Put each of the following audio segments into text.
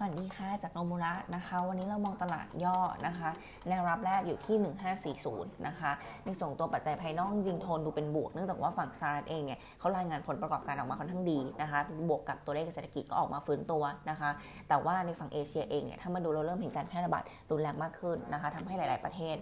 สวัสดีค่ะจากโนมูระนะคะ วันนี้เรามองตลาดย่อนะคะแนวรับแรกอยู่ที่ 1540 นะคะ ในส่งตัวปัจจัยภายนอกจริงโทนดูเป็นบวกเนื่องจากว่าฝั่งสหรัฐเองเนี่ยเขารายงานผลประกอบการออกมาค่อนข้างดีนะคะ บวกกับตัวเลขเศรษฐกิจก็ออกมาฟื้นตัวนะคะ แต่ว่าในฝั่งเอเชียเองเนี่ยถ้ามาดูเราเริ่มเห็นการแพร่ระบาดรุนแรงมากขึ้นนะคะทำให้หลาย ๆประเทศ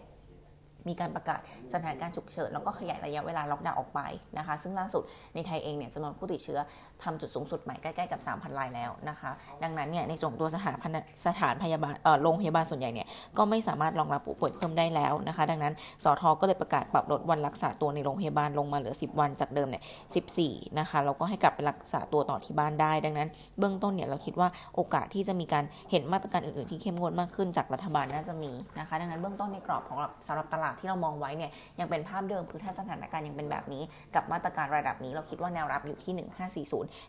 มีการประกาศสถานการณ์ฉุกเฉินแล้วก็ขยายระยะเวลาล็อกดาวน์ออกไปนะคะ ซึ่งล่าสุดในไทยเองเนี่ยจำนวนผู้ติดเชื้อทำจุดสูงสุดใหม่ใกล้ๆกับ 3,000 รายแล้วนะคะ ดังนั้นเนี่ยในส่วนตัวสถานสถานพยาบาลโรงพยาบาลส่วนใหญ่เนี่ยก็ไม่สามารถรองรับผู้ป่วยเพิ่มได้แล้วนะคะ ดังนั้นสทก็เลยประกาศปรับลดวันรักษาตัวในโรงพยาบาลลงมาเหลือ 10 วันจากเดิมเนี่ย14นะคะเราก็ให้กลับไปรักษาตัวต่อที่บ้านได้ ดังนั้นเบื้องต้นเนี่ยเราคิดว่าโอกาสที่จะมีการเห็นมาตรการอื่นๆที่เข้มงวดมากขึ้นจากรัฐบาลน่าจะมีนะคะ ดังนั้นเบื้องต้นในกรอบของสำหรับตลาดที่เรามองไว้เนี่ยยังเป็นภาพเดิมคือถ้าสถานการณ์ยังเป็นแบบนี้ กับมาตรการระดับนี้เราคิดว่าแนวรับอยู่ที่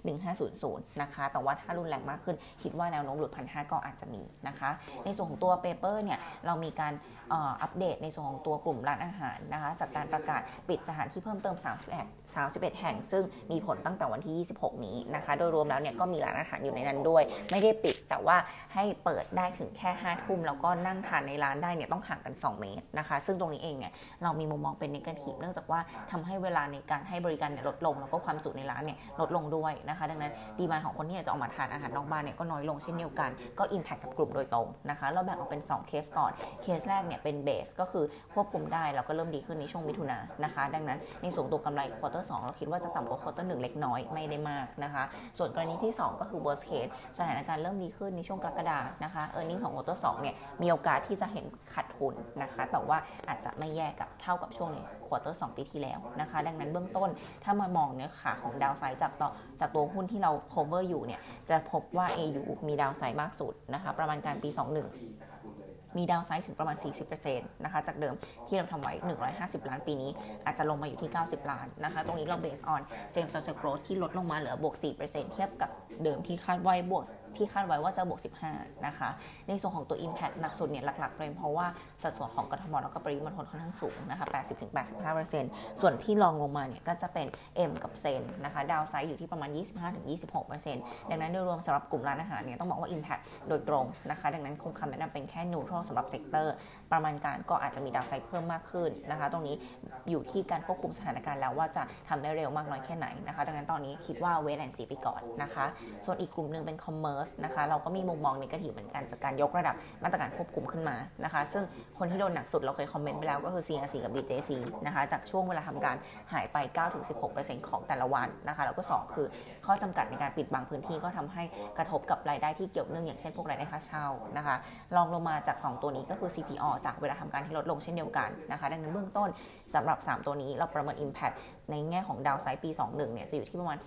1540 1500 นะคะ แต่ว่าถ้ารุนแรงมากขึ้น คิดว่าแนวโน้มหลุดพันห้าก็อาจจะมีนะคะ ในส่วนของตัวเปเปอร์เนี่ยเรามีการอัปเดตในส่วนของตัวกลุ่มร้านอาหารนะคะ จากการประกาศปิดสถานที่เพิ่มเติม 31 31 แห่ง ซึ่งมีผลตั้งแต่วันที่ 26 นี้นะคะ โดยรวมแล้วเนี่ยก็มีร้านอาหารอยู่ในนั้นด้วย ไม่ได้ปิดแต่ว่าให้เปิดได้ถึงแค่5ทุ่มแล้วก็นั่งทานในร้านได้เนี่ยต้องห่างกัน 2 เมตรนะคะ ซึ่งตรงนี้เองเนี่ยเรามีมุมมองเป็น negative เนื่องจากว่าทำให้เวลาในการให้บริการเนี่ยลดลง แล้วก็ความจุในร้านเนี่ยลดลงด้วยนะคะ ดังนั้น demand ของคนที่จะออกมาทานอาหารนอกบ้านเนี่ยก็น้อยลงเช่นเดียวกันก็ impact กับกลุ่มโดยตรงนะคะเราแบ่งออกเป็น 2 เคสก่อนเคสแรกเนี่ยเป็น base ก็คือควบคุมได้แล้วก็เริ่มดีขึ้นในช่วงมิถุนายนนะคะ ดังนั้นในส่วนตัวกำไร quarter สองเราคิดว่าจะต่ำกว่า quarter หนึ่งเล็กน้อยไม่ได้มากนะคะ ส่วนกรณีที่ 2 ก็คือ worst case สถานการณ์เริ่มดีขึ้นในช่วงกรกฎานะคะ earning ของ quarter สองเนี่ยมีโอกาสที่จะเห็นขาดทุนนะคะ แต่ว่าอาจจะไม่แย่กับเท่ากับช่วงใน quarter สองปีที่แล้วนะคะ ดังนั้นเบื้องต้นถ้ามามองในขาของ downside จากต่อจากตัวหุ้นที่เรา cover อยู่เนี่ยจะพบว่า AU มี downside มากสุดนะคะประมาณการปี 21 มี downside ถึงประมาณ 40%นะคะจากเดิมที่เราทำไว้ 150 ล้านปีนี้ อาจจะลงมาอยู่ที่ 90 ล้านนะคะ ตรงนี้เรา base on same store sales growth ที่ลดลงมาเหลือบวก 4%เทียบกับเดิมที่คาดไว้บวกที่คาดไว้ว่าจะบวก 15 นะคะ ในส่วนของตัว Impact หนักสุดเนี่ยหลักๆเป็นเพราะว่าสัดส่วนของกทมแล้วก็ปริมณฑลค่อนข้างสูงนะคะ 80-85%ส่วนที่รองลงมาเนี่ยก็จะเป็น M กับ ZEN นะคะ downside อยู่ที่ประมาณ 25-26%ดังนั้นโดยรวมสำหรับกลุ่มร้านอาหารเนี่ยต้องบอกว่า Impact โดยตรงนะคะ ดังนั้นคงคำแนะนำเป็นแค่ neutral สำหรับ sector ประมาณการก็อาจจะมี downside เพิ่มมากขึ้นนะคะ ตรงนี้อยู่ที่การควบคุมสถานการณ์แล้วว่าจะทำได้เร็วมากน้อยแค่ไหนนะคะ ดังนั้นตอนนี้คิดว่าเวทแอนซีไปก่อนนะคะ ส่วนอีกกลุ่มหนึ่งเป็นคอมเมอร์สนะคะเราก็มีมุมมองในกระถิ่เหมือนกันจากการยกระดับมาตรการควบคุมขึ้นมานะคะ ซึ่งคนที่โดนหนักสุดเราเคยคอมเมนต์ไปแล้วก็คือ CRC กับ BJC นะคะจากช่วงเวลาทำการหายไป 9-16%ของแต่ละวันนะคะแล้วก็ 2 คือข้อจำกัดในการปิดบางพื้นที่ก็ทำให้กระทบกับรายได้ที่เกี่ยวเนื่องอย่างเช่นพวกรายได้ค่าเช่านะคะลองลงมาจาก 2ตัวนี้ก็คือ CPO จากเวลาทำการที่ลดลงเช่นเดียวกันนะคะดังนั้นเบื้องต้นสำหรับ 3 ตัวนี้เราประเมิน Impact ในแง่ของดาวไซด์ปี 21เนี่ยจะอยู่ที่ประมาณ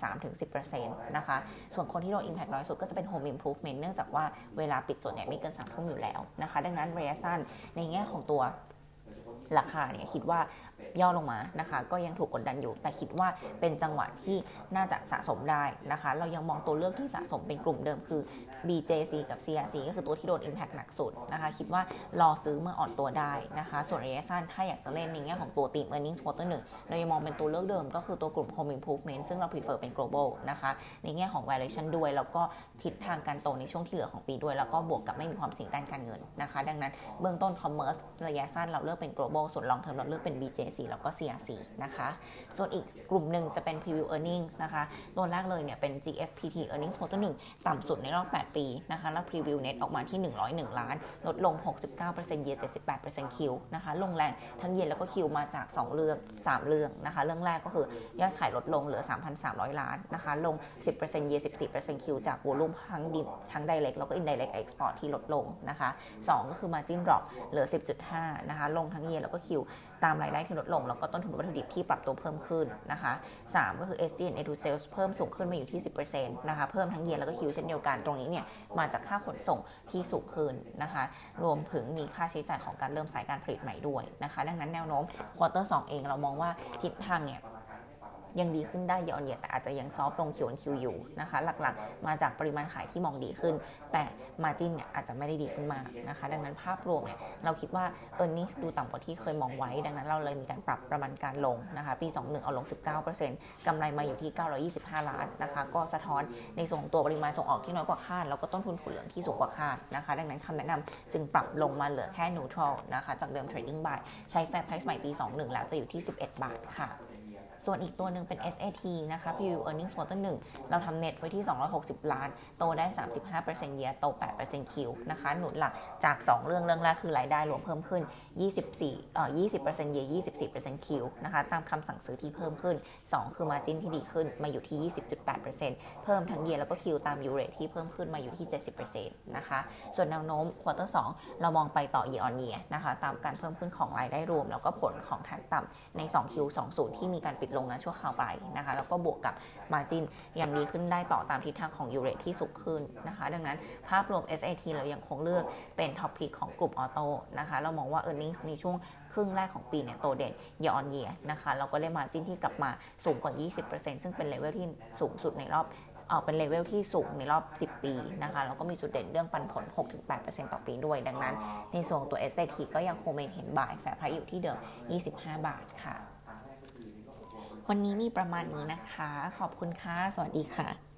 3-10%นะคะส่วนคนที่โดน Impact น้อยสุดก็จะเป็น Home Improvement เนื่องจากว่าเวลาปิดส่วนใหญ่ไม่เกิน3ทุ่มอยู่แล้วนะคะดังนั้นระยะสั้นในแง่ของตัว ราคาเนี่ยคิดว่าย่อลงมานะคะ ก็ยังถูกกดดันอยู่ แต่คิดว่าเป็นจังหวะที่น่าจะสะสมได้นะคะ เรายังมองตัวเลือกที่สะสมเป็นกลุ่มเดิมคือ BJC กับ CRC ก็คือตัวที่โดน Impact หนักสุดนะคะ คิดว่ารอซื้อเมื่ออ่อนตัวได้นะคะ ส่วนระยะสั้นถ้าอยากจะเล่นในแง่ของตัวตีม earnings quarter หนึ่งเรายังมองเป็นตัวเลือกเดิมก็คือตัวกลุ่ม home improvement ซึ่งเรา prefer เป็น global นะคะในแง่ของ valuation ด้วย แล้วก็ทิศทางการโตในช่วงที่เหลือของปีด้วย แล้วก็บวกกับไม่มีความเสี่ยงด้านการเงินนะคะ ดังนั้นเบื้องต้น commerce ระยะสั้นเราเลือกเป็น global ส่วน long term เราเลือกเป็น BJC แล้วก็ CRC นะคะ ส่วนอีกกลุ่มหนึ่งจะเป็น preview earnings นะคะตัวแรกเลยเนี่ยเป็น GFPT earnings quarter 1ต่ำสุดในรอบ 8 ปีนะคะ แล้ว preview net ออกมาที่ 101 ล้าน ลดลง 69%เยน78%คิวนะคะ ลงแรงทั้งเยนแล้วก็คิวมาจาก 2 เรื่อง 3 เรื่องนะคะ เรื่องแรกก็คือยอดขายลดลงเหลือ 3,300 ล้านนะคะ ลง 10%เยน14%คิวจากวอลุ่มทั้งดิทั้ง direct แล้วก็ indirect export ที่ลดลงนะคะ 2 ก็คือ margin drop เหลือ 10.5 นะคะ ลงทั้งเยนแล้วก็คิวตามรายได้ที่ลดลง แล้วก็ต้นทุนวัตถุดิบที่ปรับตัวเพิ่มขึ้นนะคะ 3 ก็คือ SG&A to sales เพิ่มสูงขึ้นมาอยู่ที่ 10%นะคะเพิ่มทั้ง YoY แล้วก็ QoQ เช่นเดียวกันตรงนี้เนี่ยมาจากค่าขนส่งที่สูงขึ้นนะคะ รวมถึงมีค่าใช้จ่ายของการเริ่มสายการผลิตใหม่ด้วยนะคะ ดังนั้นแนวโน้ม quarter สองเองเรามองว่าทิศทางเนี่ย ยังดีขึ้นได้ยอนเยียแต่อาจจะยัง soft ลง Q on Q อยู่นะคะ หลักๆ มาจากปริมาณขายที่มองดีขึ้น แต่ margin เนี่ยอาจจะไม่ได้ดีขึ้นมากนะคะ ดังนั้นภาพรวมเนี่ยเราคิดว่า e a r n i n g ดูต่ำกว่าที่เคยมองไว้ ดังนั้นเราเลยมีการปรับประมาณการลงนะคะ ปี 21 เอาลง 19%กำไรมาอยู่ที่ 925 ล้านนะคะ ก็สะท้อนในส่งตัวปริมาณส่งออกที่น้อยกว่าคาดแล้วก็ต้นทุนถั่วเหลืองที่สูงกว่าคาดนะคะ ดังนั้นคำแนะนำจึงปรับลงมาเหลือแค่ neutral นะคะจากเดิม trading buy ใช้ fair price ใหม่ปี 21 แล้วจะอยู่ที่ 11 บาทค่ะ ส่วนอีกตัวหนึ่งเป็น SAT นะคะ PU earnings quarter 1 เราทำเน็ตไว้ที่ 260 ล้าน โตได้ 35%เยียโต 8% Q นะคะ หนุนหลักจาก 2 เรื่องเรื่องแรกคือรายได้รวมเพิ่มขึ้น 24เอ่อ20%เยีย24% Q นะคะ ตามคำสั่งซื้อที่เพิ่มขึ้น 2 คือ margin ที่ดีขึ้นมาอยู่ที่ 20.8%เพิ่มทั้งเยียแล้วก็ Q ตาม U rate ที่เพิ่มขึ้นมาอยู่ที่ 70%นะคะ ส่วนแนวโน้ม quarter 2 เรามองไปต่อ year on year นะคะ ตามการเพิ่มขึ้นของรายได้รวม แล้วก็ผลของฐานต่ำใน 2Q 20ที่มีการปิดโรงงานชั่วคราวไปนะคะแล้วก็บวกกับมาจินยังดีขึ้นได้ต่อตามทิศทางของยูเรทที่สูงขึ้นนะคะดังนั้นภาพรวม SAT เรายังคงเลือกเป็น top pick ของกลุ่ม auto นะคะเรามองว่า e a r n i n g ในช่วงครึ่งแรกของปีเนี่ยโตเด่นยอนเยียนะคะเราก็ได้ margin ที่กลับมาสูงกว่า 20%ซึ่งเป็นเลเวลที่สูงสุดในรอบเออเป็นเลเวลที่สูงในรอบ 10 ปีนะคะแล้วก็มีจุดเด่นเรื่องปันผล 6-8%ต่อปีด้วย ดังนั้น ในส่วนตัว SAT ก็ยังคง maintain buy fair price อยู่ที่เดิม 25 บาทค่ะ วันนี้มีประมาณนี้นะคะ ขอบคุณค่ะ สวัสดีค่ะ